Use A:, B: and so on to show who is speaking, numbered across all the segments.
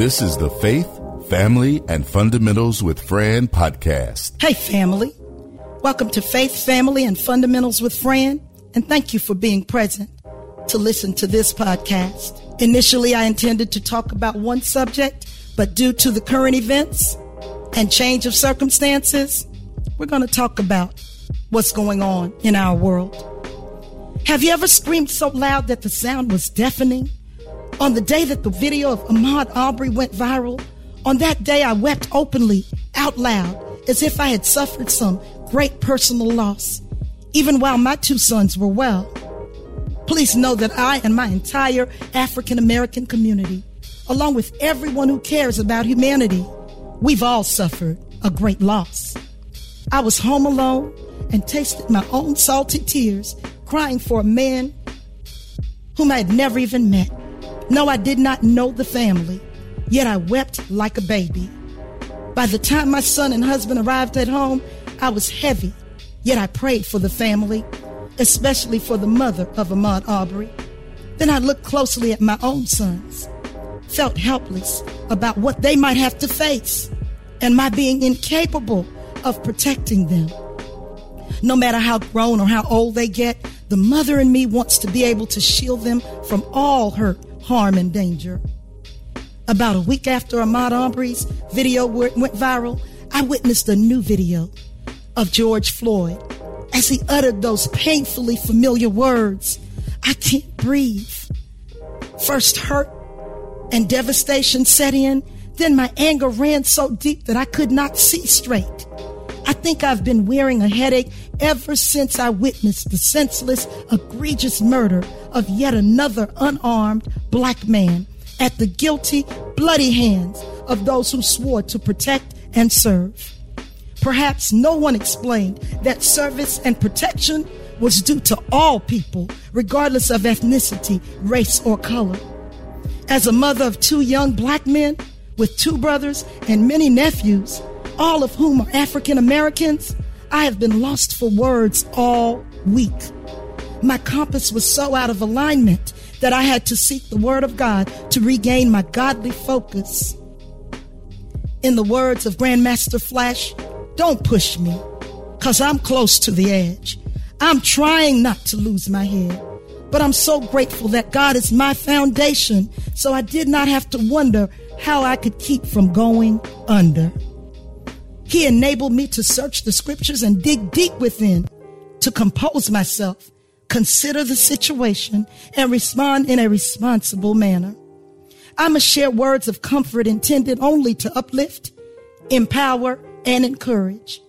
A: This is the Faith, Family, and Fundamentals with Fran podcast.
B: Hey, family. Welcome to Faith, Family, and Fundamentals with Fran, and thank you for being present to listen to this podcast. Initially, I intended to talk about one subject, but due to the current events and change of circumstances, we're going to talk about what's going on in our world. Have you ever screamed so loud that the sound was deafening? On the day that the video of Ahmaud Arbery went viral, on that day I wept openly, out loud, as if I had suffered some great personal loss, even while my two sons were well. Please know that I and my entire African American community, along with everyone who cares about humanity, we've all suffered a great loss. I was home alone and tasted my own salty tears, crying for a man whom I had never even met. No, I did not know the family, yet I wept like a baby. By the time my son and husband arrived at home, I was heavy, yet I prayed for the family, especially for the mother of Ahmaud Arbery. Then I looked closely at my own sons, felt helpless about what they might have to face, and my being incapable of protecting them. No matter how grown or how old they get, the mother in me wants to be able to shield them from all hurt harm, and danger. About a week after Ahmaud Arbery's video went viral, I witnessed a new video of George Floyd as he uttered those painfully familiar words I can't breathe. First, hurt and devastation set in, then my anger ran so deep that I could not see straight. I think I've been wearing a headache ever since I witnessed the senseless, egregious murder of yet another unarmed black man at the guilty, bloody hands of those who swore to protect and serve. Perhaps no one explained that service and protection was due to all people, regardless of ethnicity, race, or color. As a mother of two young black men with two brothers and many nephews, all of whom are African Americans, I have been lost for words all week. My compass was so out of alignment that I had to seek the Word of God to regain my godly focus. In the words of Grandmaster Flash, don't push me, because I'm close to the edge. I'm trying not to lose my head, but I'm so grateful that God is my foundation, so I did not have to wonder how I could keep from going under. He enabled me to search the scriptures and dig deep within to compose myself, consider the situation, and respond in a responsible manner. I must share words of comfort intended only to uplift, empower, and encourage.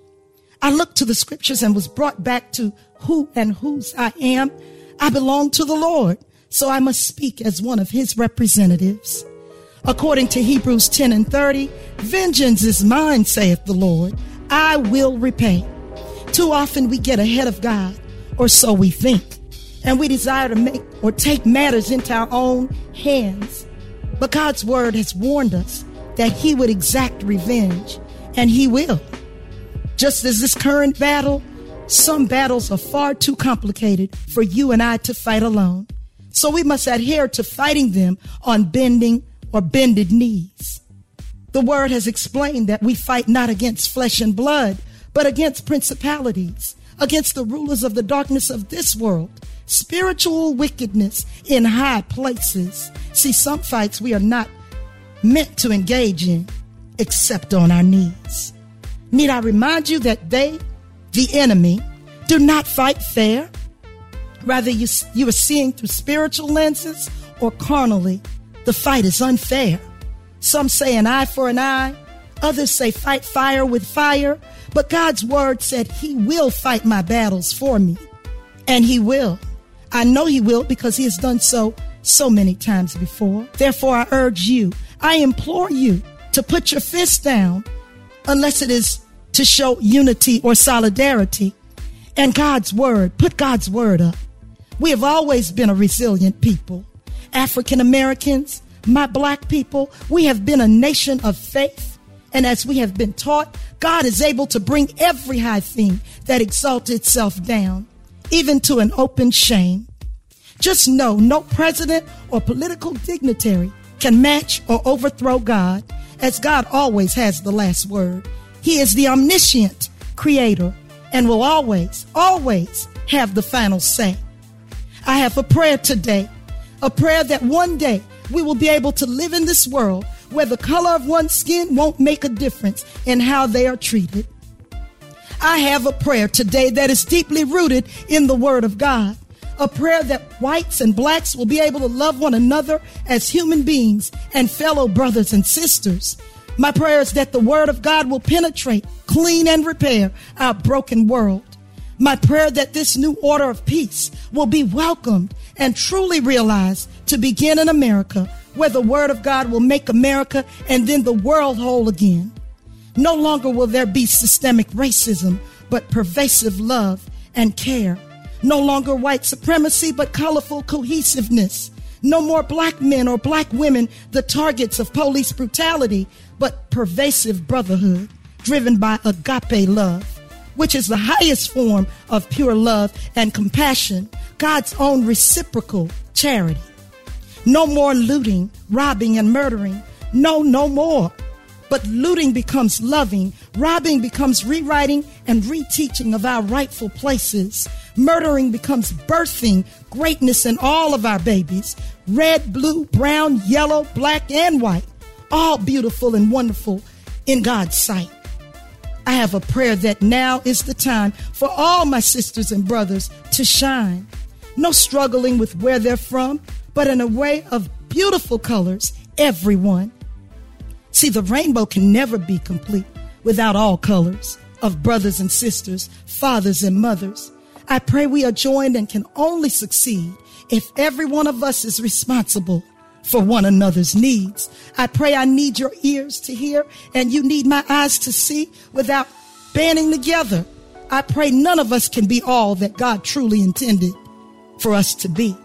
B: I looked to the scriptures and was brought back to who and whose I am. I belong to the Lord, so I must speak as one of his representatives. According to Hebrews 10 and 30, vengeance is mine, saith the Lord. I will repay. Too often we get ahead of God, or so we think, and we desire to make or take matters into our own hands. But God's word has warned us that he would exact revenge, and he will. Just as this current battle, some battles are far too complicated for you and I to fight alone. So we must adhere to fighting them on bending or bended knees. The word has explained that we fight not against flesh and blood, but against principalities, against the rulers of the darkness of this world, spiritual wickedness in high places. See, some fights we are not meant to engage in except on our knees. Need I remind you that they, the enemy, do not fight fair? Rather, you, you are seeing through spiritual lenses or carnally the fight is unfair. Some say an eye for an eye. Others say fight fire with fire. But God's word said he will fight my battles for me. And he will. I know he will because he has done so so many times before. Therefore, I urge you, I implore you to put your fist down unless it is to show unity or solidarity. And God's word, put God's word up. We have always been a resilient people. African Americans, my black people, we have been a nation of faith. And as we have been taught, God is able to bring every high thing that exalts itself down, even to an open shame. Just know no president or political dignitary can match or overthrow God, as God always has the last word. He is the omniscient creator and will always, always have the final say. I have a prayer today, a prayer that one day we will be able to live in this world where the color of one's skin won't make a difference in how they are treated. I have a prayer today that is deeply rooted in the Word of God. A prayer that whites and blacks will be able to love one another as human beings and fellow brothers and sisters. My prayer is that the Word of God will penetrate, clean, and repair our broken world. My prayer that this new order of peace will be welcomed and truly realized to begin in America, where the Word of God will make America and then the world whole again. No longer will there be systemic racism, but pervasive love and care. No longer white supremacy, but colorful cohesiveness. No more black men or black women, the targets of police brutality, but pervasive brotherhood driven by agape love which is the highest form of pure love and compassion, God's own reciprocal charity. No more looting, robbing, and murdering. No, no more. But looting becomes loving, robbing becomes rewriting and reteaching of our rightful places. Murdering becomes birthing greatness in all of our babies red, blue, brown, yellow, black, and white, all beautiful and wonderful in God's sight. I have a prayer that now is the time for all my sisters and brothers to shine. No struggling with where they're from, but in a way of beautiful colors, everyone. See, the rainbow can never be complete without all colors of brothers and sisters, fathers and mothers. I pray we are joined and can only succeed if every one of us is responsible for one another's needs. I pray I need your ears to hear and you need my eyes to see without banding together. I pray none of us can be all that God truly intended for us to be.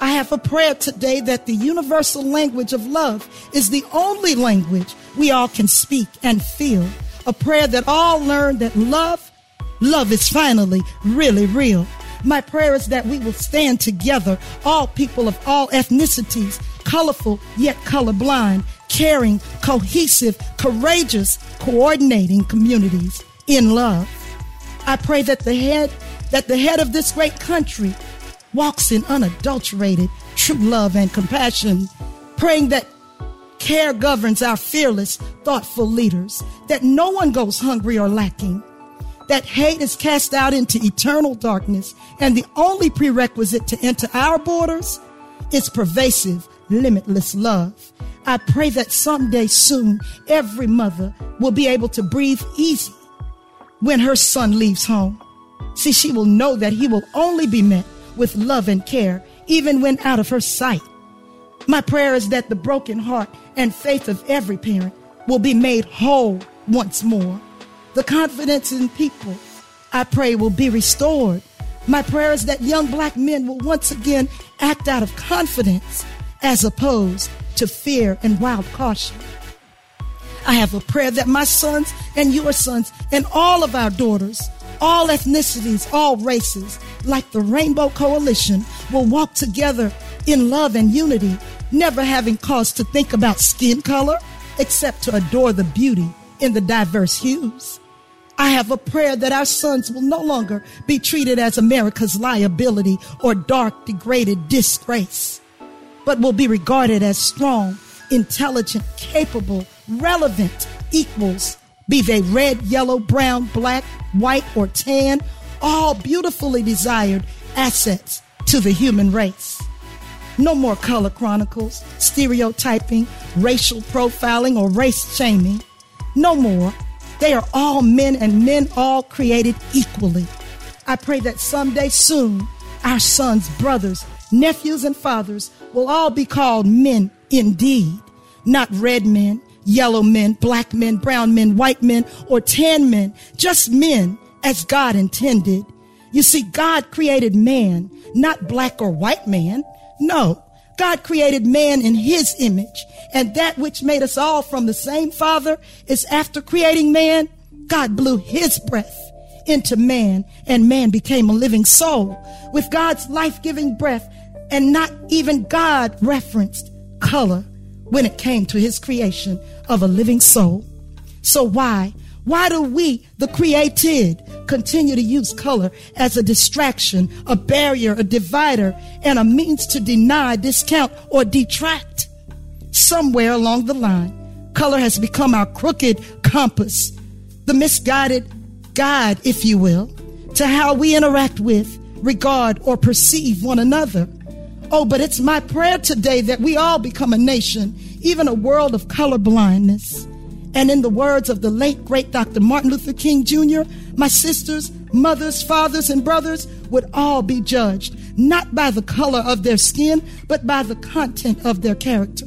B: I have a prayer today that the universal language of love is the only language we all can speak and feel. A prayer that all learn that love, love is finally really real. My prayer is that we will stand together, all people of all ethnicities, colorful yet colorblind, caring, cohesive, courageous, coordinating communities in love. I pray that the head that the head of this great country walks in unadulterated true love and compassion, praying that care governs our fearless, thoughtful leaders, that no one goes hungry or lacking, that hate is cast out into eternal darkness, and the only prerequisite to enter our borders is pervasive, limitless love. I pray that someday soon every mother will be able to breathe easy when her son leaves home. See, she will know that he will only be met with love and care, even when out of her sight. My prayer is that the broken heart and faith of every parent will be made whole once more. The confidence in people, I pray, will be restored. My prayer is that young black men will once again act out of confidence as opposed to fear and wild caution. I have a prayer that my sons and your sons and all of our daughters, all ethnicities, all races, like the Rainbow Coalition, will walk together in love and unity, never having cause to think about skin color except to adore the beauty in the diverse hues. I have a prayer that our sons will no longer be treated as America's liability or dark, degraded disgrace, but will be regarded as strong, intelligent, capable, relevant equals, be they red, yellow, brown, black, white, or tan, all beautifully desired assets to the human race. No more color chronicles, stereotyping, racial profiling, or race shaming. No more they are all men and men all created equally. I pray that someday soon our sons, brothers, nephews, and fathers will all be called men indeed, not red men, yellow men, black men, brown men, white men, or tan men, just men as God intended. You see, God created man, not black or white man. No, God created man in his image. And that which made us all from the same father is after creating man, God blew his breath into man and man became a living soul with God's life-giving breath and not even God referenced color when it came to his creation of a living soul. So why? Why do we, the created, continue to use color as a distraction, a barrier, a divider, and a means to deny, discount, or detract? Somewhere along the line, color has become our crooked compass, the misguided guide, if you will, to how we interact with, regard, or perceive one another. Oh, but it's my prayer today that we all become a nation, even a world of color blindness. And in the words of the late great Dr. Martin Luther King Jr., my sisters, mothers, fathers, and brothers would all be judged, not by the color of their skin, but by the content of their character.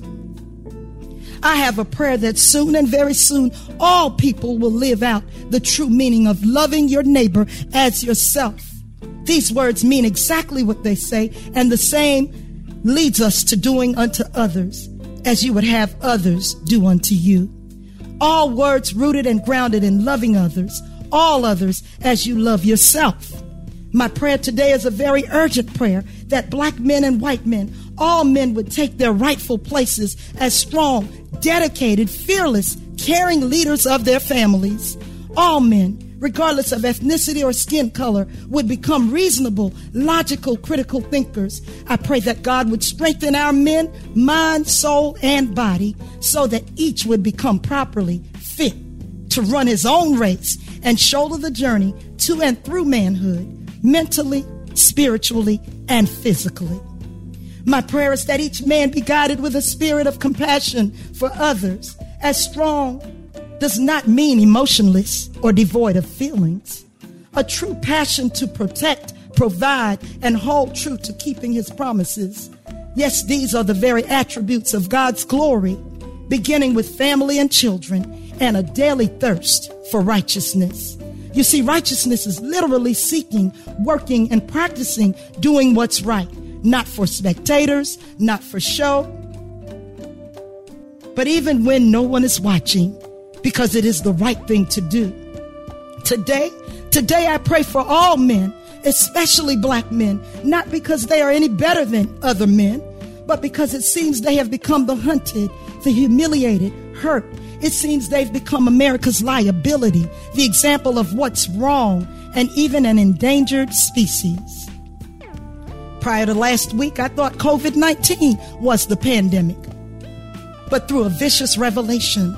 B: I have a prayer that soon and very soon all people will live out the true meaning of loving your neighbor as yourself. These words mean exactly what they say, and the same leads us to doing unto others as you would have others do unto you. All words rooted and grounded in loving others, all others as you love yourself. My prayer today is a very urgent prayer that black men and white men, all men would take their rightful places as strong, dedicated, fearless, caring leaders of their families. All men, regardless of ethnicity or skin color, would become reasonable, logical, critical thinkers. I pray that God would strengthen our men, mind, soul, and body so that each would become properly fit to run his own race and shoulder the journey to and through manhood, mentally, spiritually, and physically. My prayer is that each man be guided with a spirit of compassion for others, as strong does not mean emotionless or devoid of feelings. A true passion to protect, provide, and hold true to keeping his promises. Yes, these are the very attributes of God's glory, beginning with family and children and a daily thirst for righteousness. You see, righteousness is literally seeking, working, and practicing doing what's right, not for spectators, not for show, but even when no one is watching, because it is the right thing to do. Today, today I pray for all men, especially black men, not because they are any better than other men, but because it seems they have become the hunted, the humiliated, hurt. It seems they've become America's liability, the example of what's wrong, and even an endangered species. Prior to last week, I thought COVID 19 was the pandemic. But through a vicious revelation,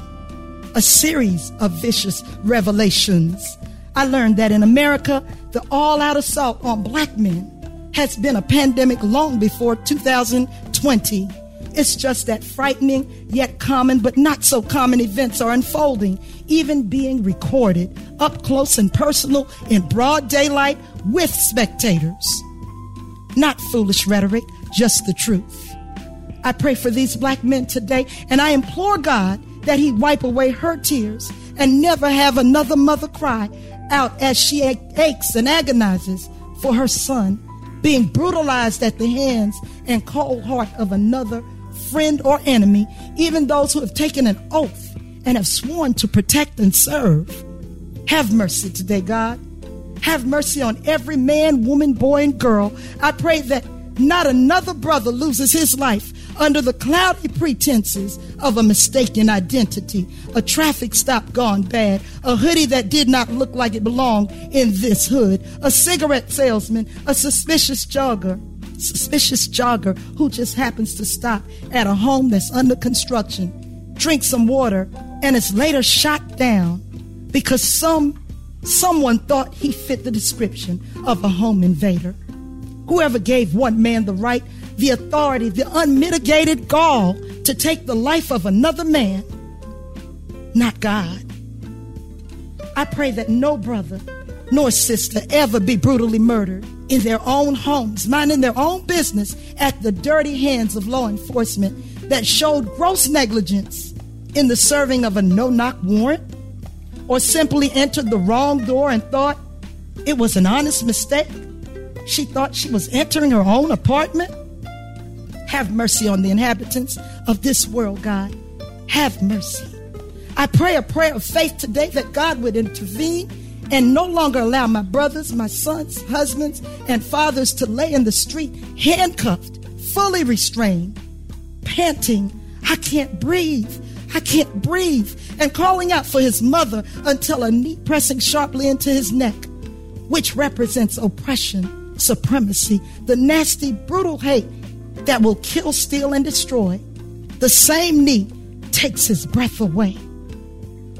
B: a series of vicious revelations. I learned that in America, the all out assault on black men has been a pandemic long before 2020. It's just that frightening yet common but not so common events are unfolding, even being recorded up close and personal in broad daylight with spectators. Not foolish rhetoric, just the truth. I pray for these black men today and I implore God that he wipe away her tears and never have another mother cry out as she aches and agonizes for her son being brutalized at the hands and cold heart of another friend or enemy, even those who have taken an oath and have sworn to protect and serve. Have mercy today, God. Have mercy on every man, woman, boy, and girl. I pray that not another brother loses his life under the cloudy pretenses of a mistaken identity, a traffic stop gone bad, a hoodie that did not look like it belonged in this hood, a cigarette salesman, a suspicious jogger, suspicious jogger who just happens to stop at a home that's under construction, drink some water, and is later shot down because some someone thought he fit the description of a home invader. Whoever gave one man the right, the authority, the unmitigated gall to take the life of another man, not God. I pray that no brother nor sister ever be brutally murdered in their own homes, minding their own business at the dirty hands of law enforcement that showed gross negligence in the serving of a no knock warrant or simply entered the wrong door and thought it was an honest mistake. She thought she was entering her own apartment. Have mercy on the inhabitants of this world, God. Have mercy. I pray a prayer of faith today that God would intervene and no longer allow my brothers, my sons, husbands, and fathers to lay in the street handcuffed, fully restrained, panting, I can't breathe. I can't breathe. And calling out for his mother until a knee pressing sharply into his neck, which represents oppression, supremacy, the nasty, brutal hate that will kill, steal, and destroy. The same knee takes his breath away.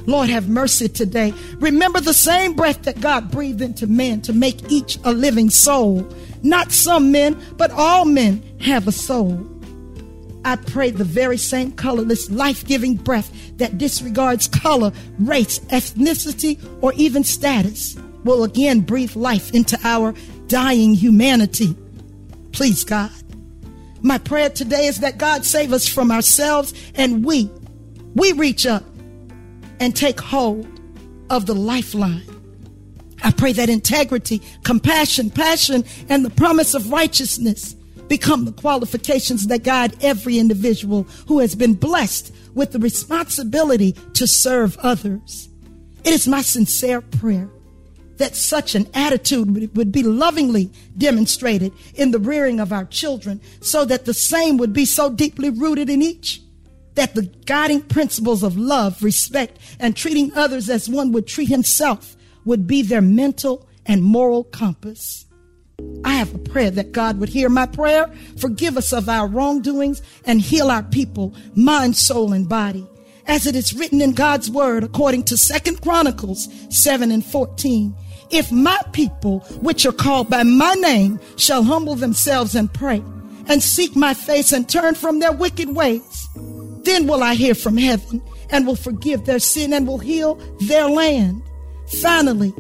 B: Lord, have mercy today. Remember the same breath that God breathed into man to make each a living soul. Not some men, but all men have a soul. I pray the very same colorless, life giving breath that disregards color, race, ethnicity, or even status will again breathe life into our dying humanity. Please, God. My prayer today is that God save us from ourselves and we, we reach up and take hold of the lifeline. I pray that integrity, compassion, passion, and the promise of righteousness become the qualifications that guide every individual who has been blessed with the responsibility to serve others. It is my sincere prayer that such an attitude would be lovingly demonstrated in the rearing of our children so that the same would be so deeply rooted in each that the guiding principles of love, respect, and treating others as one would treat himself would be their mental and moral compass. I have a prayer that God would hear my prayer, forgive us of our wrongdoings, and heal our people, mind, soul, and body. As it is written in God's word, according to Second Chronicles 7 and 14. If my people, which are called by my name, shall humble themselves and pray, and seek my face and turn from their wicked ways, then will I hear from heaven and will forgive their sin and will heal their land. Finally,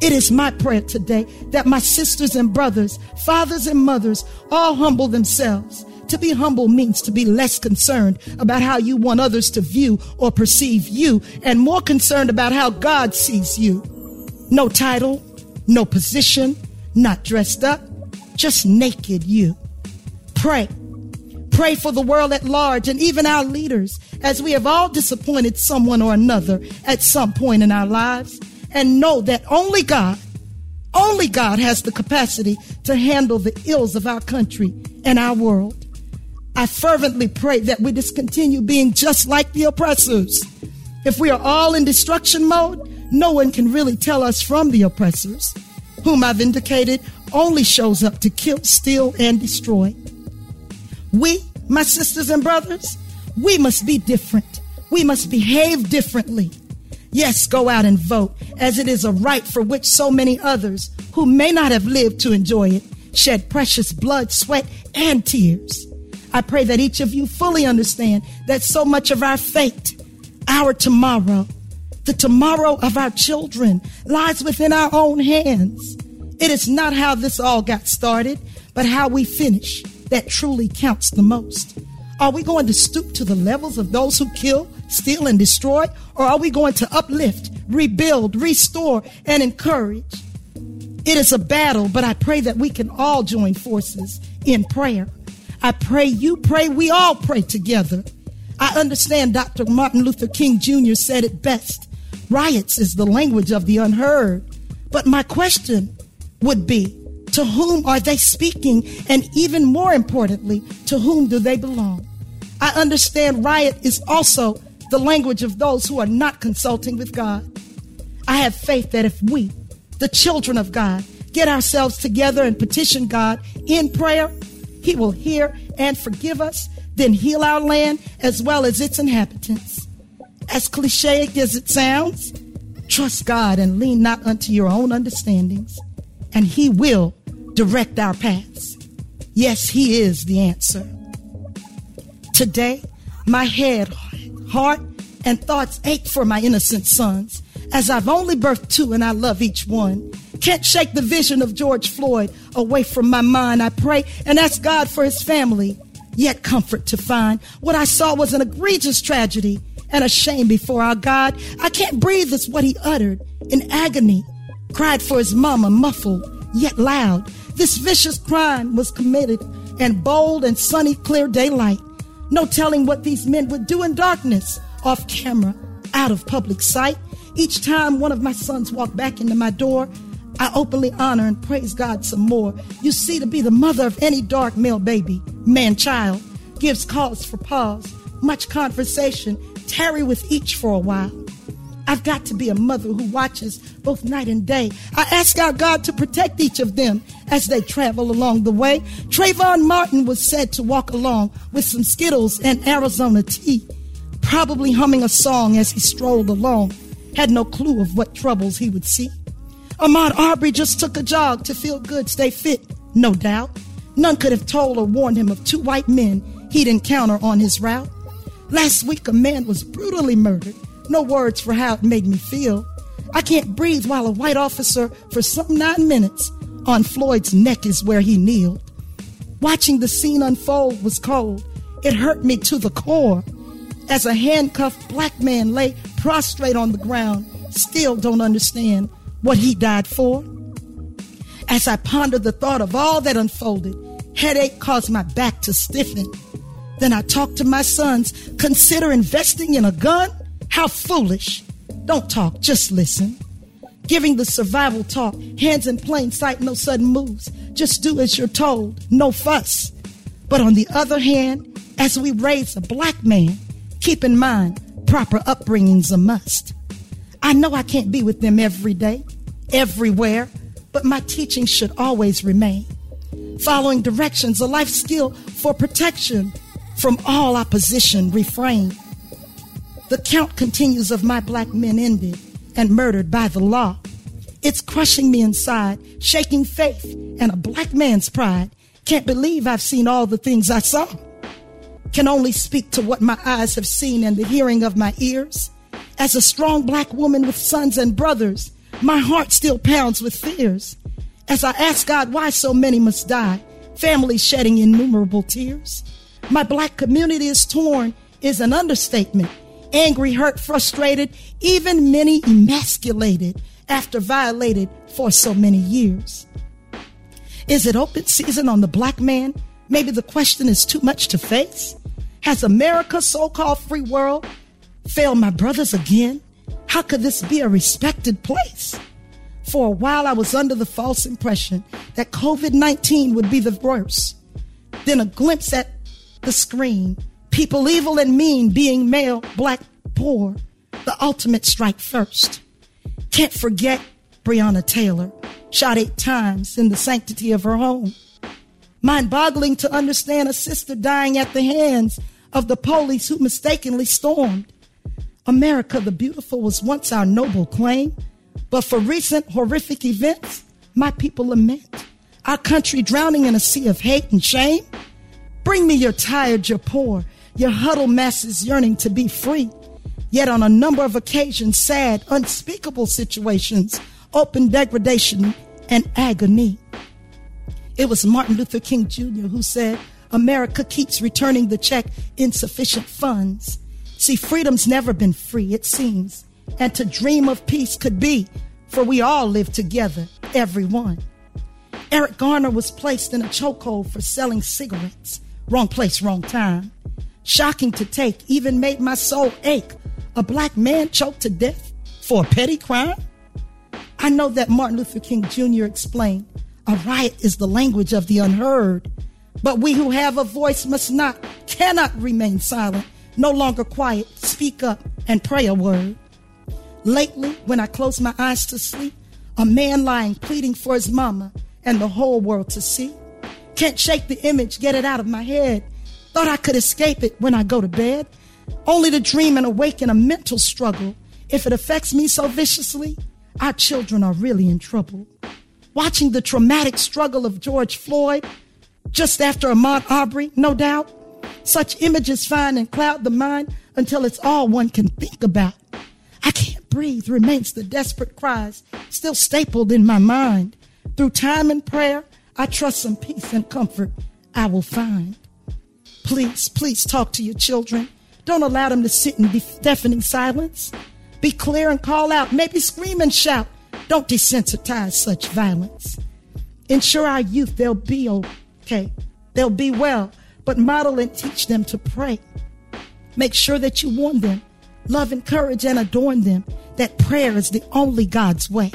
B: it is my prayer today that my sisters and brothers, fathers and mothers, all humble themselves. To be humble means to be less concerned about how you want others to view or perceive you and more concerned about how God sees you. No title, no position, not dressed up, just naked you. Pray. Pray for the world at large and even our leaders as we have all disappointed someone or another at some point in our lives and know that only God, only God has the capacity to handle the ills of our country and our world. I fervently pray that we discontinue being just like the oppressors. If we are all in destruction mode, no one can really tell us from the oppressors, whom I've indicated only shows up to kill, steal, and destroy. We, my sisters and brothers, we must be different. We must behave differently. Yes, go out and vote, as it is a right for which so many others who may not have lived to enjoy it shed precious blood, sweat, and tears. I pray that each of you fully understand that so much of our fate, our tomorrow, the tomorrow of our children lies within our own hands. It is not how this all got started, but how we finish that truly counts the most. Are we going to stoop to the levels of those who kill, steal, and destroy? Or are we going to uplift, rebuild, restore, and encourage? It is a battle, but I pray that we can all join forces in prayer. I pray you pray, we all pray together. I understand Dr. Martin Luther King Jr. said it best riots is the language of the unheard. But my question would be to whom are they speaking? And even more importantly, to whom do they belong? I understand riot is also the language of those who are not consulting with God. I have faith that if we, the children of God, get ourselves together and petition God in prayer, He will hear and forgive us, then heal our land as well as its inhabitants. As cliche as it sounds, trust God and lean not unto your own understandings, and He will direct our paths. Yes, He is the answer. Today, my head, heart, and thoughts ache for my innocent sons, as I've only birthed two and I love each one. Can't shake the vision of George Floyd away from my mind. I pray and ask God for his family, yet comfort to find. What I saw was an egregious tragedy and a shame before our God. I can't breathe is what he uttered in agony, cried for his mama, muffled, yet loud. This vicious crime was committed in bold and sunny, clear daylight. No telling what these men would do in darkness, off camera, out of public sight. Each time one of my sons walked back into my door, I openly honor and praise God some more. You see, to be the mother of any dark male baby, man child, gives cause for pause, much conversation, tarry with each for a while. I've got to be a mother who watches both night and day. I ask our God to protect each of them as they travel along the way. Trayvon Martin was said to walk along with some Skittles and Arizona tea, probably humming a song as he strolled along. Had no clue of what troubles he would see. Ahmaud Arbery just took a jog to feel good, stay fit, no doubt. None could have told or warned him of two white men he'd encounter on his route. Last week, a man was brutally murdered. No words for how it made me feel. I can't breathe while a white officer, for some nine minutes, on Floyd's neck is where he kneeled. Watching the scene unfold was cold. It hurt me to the core. As a handcuffed black man lay prostrate on the ground, still don't understand what he died for. As I pondered the thought of all that unfolded, headache caused my back to stiffen. Then I talked to my sons, consider investing in a gun? How foolish. Don't talk, just listen. Giving the survival talk, hands in plain sight, no sudden moves. Just do as you're told, no fuss. But on the other hand, as we raise a black man, keep in mind, proper upbringing's a must. I know I can't be with them every day, everywhere, but my teaching should always remain. Following directions, a life skill for protection from all opposition, refrain. The count continues of my black men ended and murdered by the law. It's crushing me inside, shaking faith and a black man's pride. Can't believe I've seen all the things I saw. Can only speak to what my eyes have seen and the hearing of my ears. As a strong black woman with sons and brothers, my heart still pounds with fears as I ask God why so many must die, families shedding innumerable tears. My black community is torn is an understatement. Angry, hurt, frustrated, even many emasculated after violated for so many years. Is it open season on the black man? Maybe the question is too much to face. Has America, so called free world, failed my brothers again? How could this be a respected place? For a while, I was under the false impression that COVID 19 would be the worst. Then a glimpse at the screen, people evil and mean being male, black, poor, the ultimate strike first. Can't forget Breonna Taylor, shot eight times in the sanctity of her home. Mind boggling to understand a sister dying at the hands of the police who mistakenly stormed America the Beautiful was once our noble claim, but for recent horrific events, my people lament. Our country drowning in a sea of hate and shame. Bring me your tired, your poor, your huddled masses yearning to be free. Yet on a number of occasions, sad, unspeakable situations, open degradation and agony. It was Martin Luther King Jr. who said, America keeps returning the check insufficient funds. See, freedom's never been free, it seems. And to dream of peace could be, for we all live together, everyone. Eric Garner was placed in a chokehold for selling cigarettes. Wrong place, wrong time. Shocking to take, even made my soul ache. A black man choked to death for a petty crime? I know that Martin Luther King Jr. explained a riot is the language of the unheard. But we who have a voice must not, cannot remain silent no longer quiet, speak up and pray a word. Lately, when I close my eyes to sleep, a man lying pleading for his mama and the whole world to see. Can't shake the image, get it out of my head. Thought I could escape it when I go to bed, only to dream and awaken a mental struggle. If it affects me so viciously, our children are really in trouble. Watching the traumatic struggle of George Floyd, just after Ahmaud Arbery, no doubt, such images find and cloud the mind until it's all one can think about. I can't breathe remains the desperate cries still stapled in my mind. Through time and prayer, I trust some peace and comfort I will find. Please, please talk to your children. Don't allow them to sit in deafening silence. Be clear and call out, maybe scream and shout. Don't desensitize such violence. Ensure our youth they'll be okay. They'll be well but model and teach them to pray. Make sure that you warn them, love, encourage, and adorn them that prayer is the only God's way.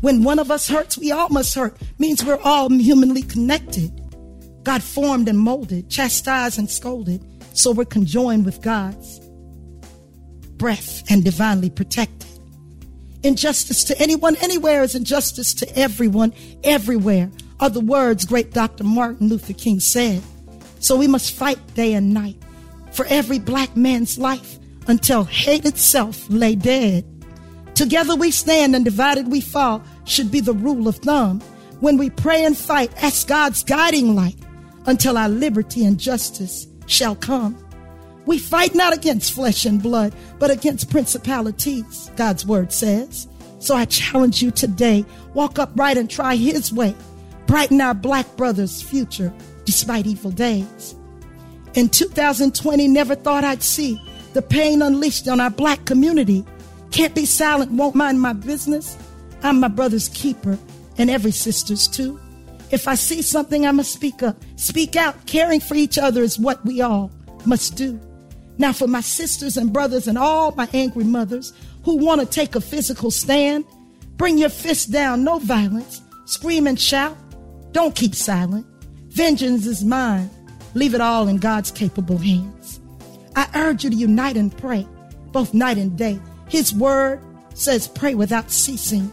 B: When one of us hurts, we all must hurt, means we're all humanly connected. God formed and molded, chastised and scolded, So we're conjoined with God's breath and divinely protected. Injustice to anyone, anywhere is injustice to everyone, everywhere are the words great Dr. Martin Luther King said. So we must fight day and night for every black man's life until hate itself lay dead. Together we stand and divided we fall should be the rule of thumb. When we pray and fight, ask God's guiding light until our liberty and justice shall come. We fight not against flesh and blood, but against principalities, God's word says. So I challenge you today walk upright and try His way. Brighten our black brothers' future despite evil days. In 2020, never thought I'd see the pain unleashed on our black community. Can't be silent, won't mind my business. I'm my brother's keeper and every sister's too. If I see something, I must speak up. Speak out. Caring for each other is what we all must do. Now, for my sisters and brothers and all my angry mothers who want to take a physical stand, bring your fist down, no violence. Scream and shout. Don't keep silent. Vengeance is mine. Leave it all in God's capable hands. I urge you to unite and pray, both night and day. His word says, pray without ceasing.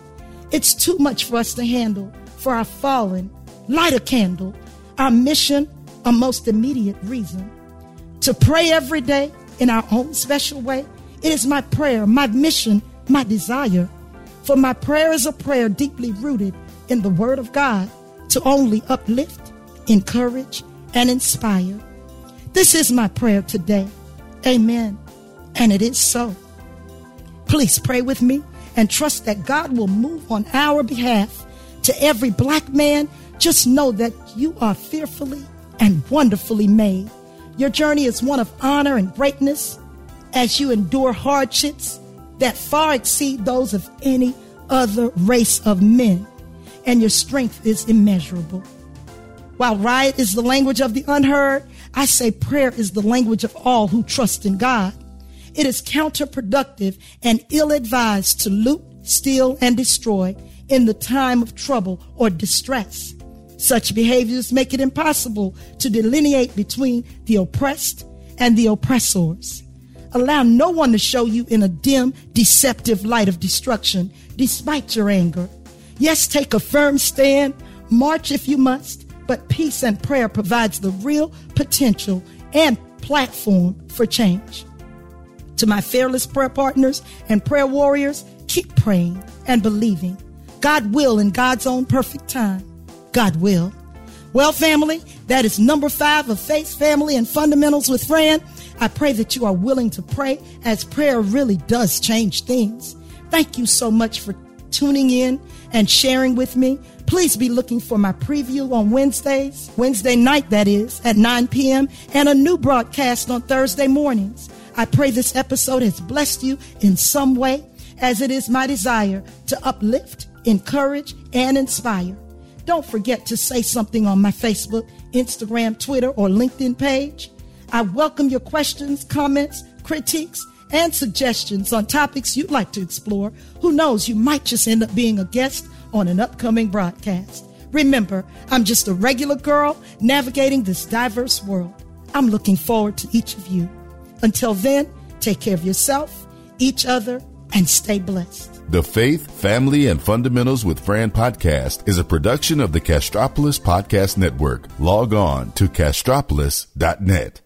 B: It's too much for us to handle for our fallen. Light a candle. Our mission, a most immediate reason. To pray every day in our own special way. It is my prayer, my mission, my desire. For my prayer is a prayer deeply rooted in the Word of God to only uplift, encourage, and inspire. This is my prayer today. Amen. And it is so. Please pray with me and trust that God will move on our behalf. To every black man, just know that you are fearfully and wonderfully made. Your journey is one of honor and greatness as you endure hardships that far exceed those of any other race of men, and your strength is immeasurable. While riot is the language of the unheard, I say prayer is the language of all who trust in God. It is counterproductive and ill advised to loot, steal, and destroy in the time of trouble or distress. Such behaviors make it impossible to delineate between the oppressed and the oppressors. Allow no one to show you in a dim, deceptive light of destruction, despite your anger. Yes, take a firm stand, march if you must, but peace and prayer provides the real potential and platform for change. To my fearless prayer partners and prayer warriors, keep praying and believing. God will in God's own perfect time. God will. Well, family, that is number five of Faith, Family, and Fundamentals with Fran. I pray that you are willing to pray as prayer really does change things. Thank you so much for tuning in and sharing with me. Please be looking for my preview on Wednesdays, Wednesday night, that is, at 9 p.m., and a new broadcast on Thursday mornings. I pray this episode has blessed you in some way, as it is my desire to uplift, encourage, and inspire. Don't forget to say something on my Facebook, Instagram, Twitter, or LinkedIn page. I welcome your questions, comments, critiques, and suggestions on topics you'd like to explore. Who knows, you might just end up being a guest on an upcoming broadcast. Remember, I'm just a regular girl navigating this diverse world. I'm looking forward to each of you. Until then, take care of yourself, each other, and stay blessed.
A: The Faith, Family, and Fundamentals with Fran podcast is a production of the Castropolis Podcast Network. Log on to castropolis.net.